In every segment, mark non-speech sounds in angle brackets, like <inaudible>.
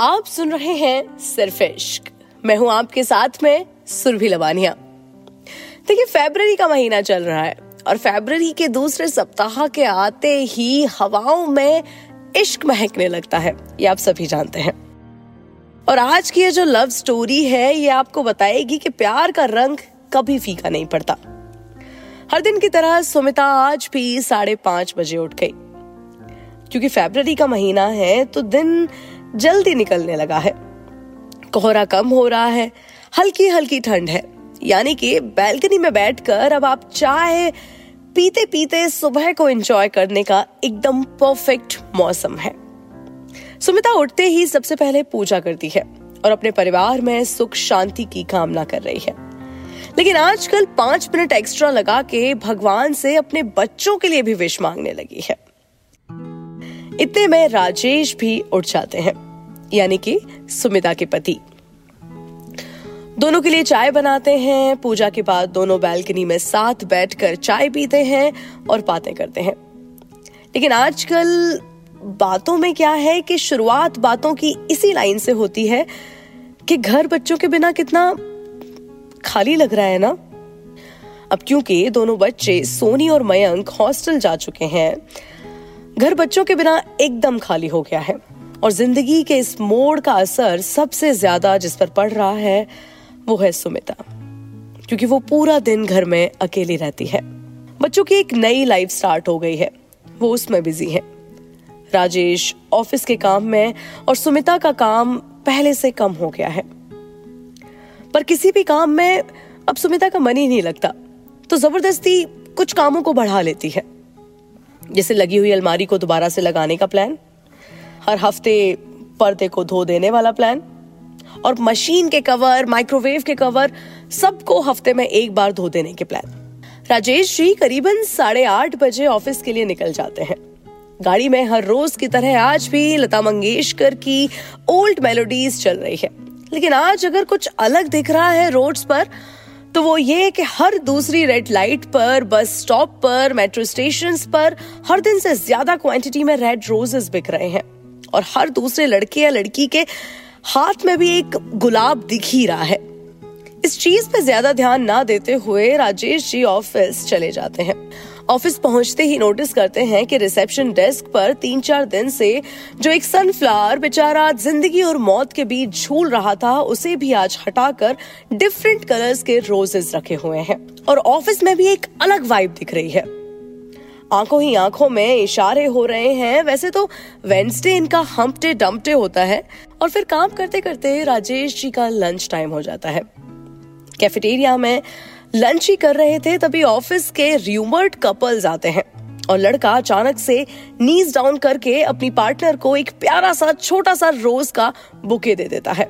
आप सुन रहे हैं सिर्फ़ इश्क मैं हूँ आपके साथ में सुरभि लवानिया देखिए फेबररी का महीना चल रहा है और फेबररी के दूसरे सप्ताह के आते ही हवाओं में इश्क महकने लगता है, ये आप सभी जानते हैं। और आज की ये जो लव स्टोरी है, ये आपको बताएगी कि प्यार का रंग कभी फीका नहीं पड़ता। हर दिन की तरह सुमिता आज भी साढ़े पाँच बजे उठ गई। क्योंकि फेबररी का महीना है तो दिन जल्दी निकलने लगा है। कोहरा कम हो रहा है हल्की हल्की ठंड है। यानी कि बैल्कनी में बैठकर अब आप चाय पीते पीते सुबह को एंजॉय करने का एकदम परफेक्ट मौसम है। सुमिता उठते ही सबसे पहले पूजा करती है और अपने परिवार में सुख शांति की कामना कर रही है। लेकिन आजकल पाँच मिनट एक्स्ट्रा लगा के भगवान से अपने बच्चों के लिए भी विश मांगने लगी है। इतने में राजेश भी उठ जाते हैं। यानी कि सुमिता के पति। दोनों के लिए चाय बनाते हैं। पूजा के बाद दोनों बैल्कनी में साथ बैठकर चाय पीते हैं और बातें करते हैं। लेकिन आजकल बातों में क्या है कि शुरुआत बातों की इसी लाइन से होती है कि घर बच्चों के बिना कितना खाली लग रहा है ना? अब क्योंकि दोनों बच्चे सोनी और मयंक हॉस्टल जा चुके हैं, घर बच्चों के बिना एकदम खाली हो गया है। और ज़िंदगी के इस मोड़ का असर सबसे ज़्यादा जिस पर पड़ रहा है, वो है सुमिता। क्योंकि वो पूरा दिन घर में अकेली रहती है। बच्चों की एक नई लाइफ स्टार्ट हो गई है। वो उसमें बिज़ी है। राजेश ऑफ़िस के काम में और सुमिता का काम पहले से कम हो गया है। पर किसी भी काम में अब सुमिता का मन ही नहीं लगता। तो ज़बरदस्ती कुछ कामों को बढ़ा लेती है। जैसे लगी हुई अलमारी को दोबारा से लगाने का प्लान हर हफ़्ते पर्दे को धो देने वाला प्लान और मशीन के कवर माइक्रोवेव के कवर सबको हफ़्ते में एक बार धो देने के प्लान राजेश जी, करीबन साढ़े आठ बजे ऑफ़िस के लिए निकल जाते हैं. गाड़ी में हर रोज की तरह आज भी लता मंगेशकर की ओल्ड मेलोडीज चल रही है. लेकिन आज अगर कुछ अलग दिख रहा है रोड्स पर तो वो ये कि हर दूसरी रेड लाइट पर बस स्टॉप पर मेट्रो स्टेशन पर, हर दिन से ज़्यादा क्वांटिटी में रेड रोजेस बिक रहे हैं. और हर दूसरे लड़के या लड़की के हाथ में भी एक गुलाब दिख ही रहा है। इस चीज़ पे ज़्यादा ध्यान ना देते हुए राजेश जी ऑफ़िस चले जाते हैं। ऑफ़िस पहुँचते ही नोटिस करते हैं कि रिसेप्शन डेस्क पर तीन चार दिन से जो एक सनफ्लावर बेचारा ज़िंदगी और मौत के बीच झूल रहा था, उसे भी आज हटाकर डिफरेंट कलर्स के रोजेस रखे हुए हैं। और ऑफ़िस में भी एक अलग वाइब दिख रही है। आँखों ही आँखों में इशारे हो रहे हैं। वैसे तो वेंसडे इनका हम्पटे डम्पटे होता है। और फिर काम करते करते राजेश जी का लंच टाइम हो जाता है। कैफेटेरिया में लंच ही कर रहे थे, तभी ऑफ़िस के र्यूमर्ड कपल्स आते हैं। और लड़का अचानक से नीज डाउन करके अपनी पार्टनर को एक प्यारा सा, छोटा सा रोज का बुके दे देता है।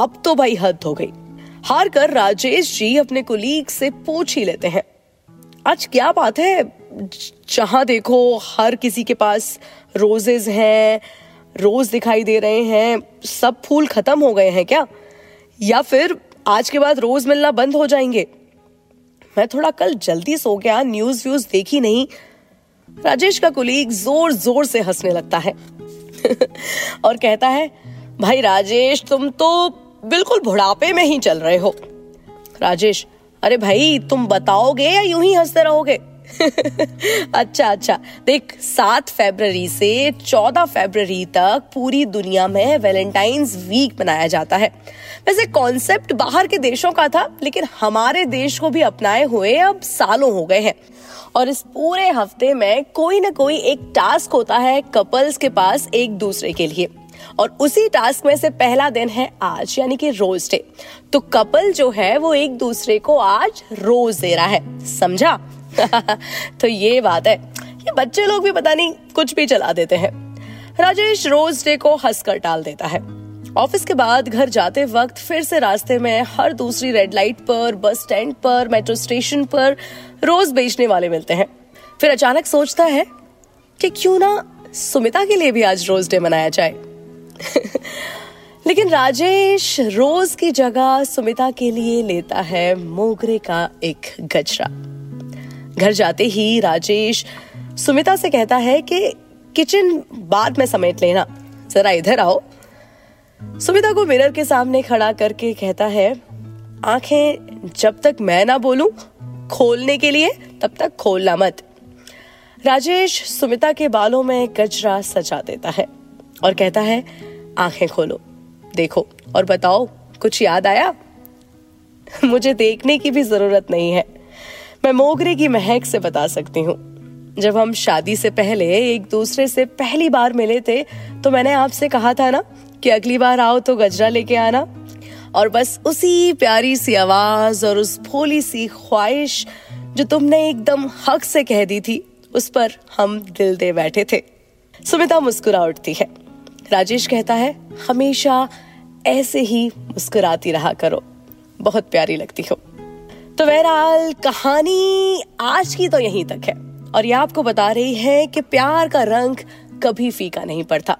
अब तो भाई हद हो गई। हार कर राजेश जी अपने कुलीग से पूछ ही लेते हैं। आज क्या बात है? जहाँ देखो, हर किसी के पास रोजेज हैं रोज दिखाई दे रहे हैं, सब फूल खत्म हो गए हैं क्या? या फिर आज के बाद रोज मिलना बंद हो जाएँगे? मैं थोड़ा कल जल्दी सो गया न्यूज़ व्यूज़ देखी नहीं। राजेश का कुलीग ज़ोर ज़ोर से हंसने लगता है। <laughs> और कहता है, भाई राजेश, तुम तो बिल्कुल बुढ़ापे में ही चल रहे हो। राजेश अरे भाई, तुम बताओगे या यूँ ही हँसते रहोगे? <laughs> अच्छा अच्छा। देख, सात फरवरी से चौदह फरवरी तक पूरी दुनिया में वैलेंटाइंस वीक मनाया जाता है। वैसे कॉन्सेप्ट बाहर के देशों का था, लेकिन हमारे देश को भी अपनाए हुए अब सालों हो गए हैं। और इस पूरे हफ़्ते में कोई ना कोई एक टास्क होता है कपल्स के पास एक दूसरे के लिए। और उसी टास्क में से पहला दिन है आज, यानी कि रोज डे तो कपल जो है, वो एक दूसरे को आज रोज दे रहा है। समझा? <laughs> तो ये बात है। ये बच्चे लोग भी पता नहीं, कुछ भी चला देते हैं। राजेश रोज डे को हंसकर टाल देता है। ऑफ़िस के बाद घर जाते वक्त फिर से रास्ते में हर दूसरी रेड लाइट पर बस स्टैंड पर मेट्रो स्टेशन पर रोज बेचने वाले मिलते हैं। फिर अचानक सोचता है कि क्यों ना सुमिता के लिए भी आज रोज डे मनाया जाए। <laughs> लेकिन राजेश रोज की जगह सुमिता के लिए लेता है मोगरे का एक गजरा। घर जाते ही राजेश सुमिता से कहता है कि किचन बाद में समेट लेना, जरा इधर आओ। सुमिता को मिरर के सामने खड़ा करके कहता है, आँखें जब तक मैं ना बोलूँ, खोलने के लिए तब तक खोलना मत। राजेश सुमिता के बालों में गजरा सजा देता है और कहता है आँखें खोलो, देखो, और बताओ, कुछ याद आया? मुझे देखने की भी ज़रूरत नहीं है। मैं मोगरे की महक से बता सकती हूँ। जब हम शादी से पहले एक दूसरे से पहली बार मिले थे तो मैंने आपसे कहा था ना कि अगली बार आओ तो गजरा लेके आना। और बस उसी प्यारी सी आवाज़ और उस भोली सी ख्वाहिश जो तुमने एकदम हक से कह दी थी, उस पर हम दिल दे बैठे थे। सुमिता मुस्कुरा उठती है। राजेश कहता है, हमेशा ऐसे ही मुस्कुराती रहा करो। बहुत प्यारी लगती हो। तो बहरहाल, कहानी आज की तो यहीं तक है। और ये आपको बता रही है कि प्यार का रंग कभी फीका नहीं पड़ता।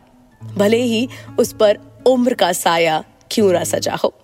भले ही उस पर उम्र का साया क्यों ना सजा हो।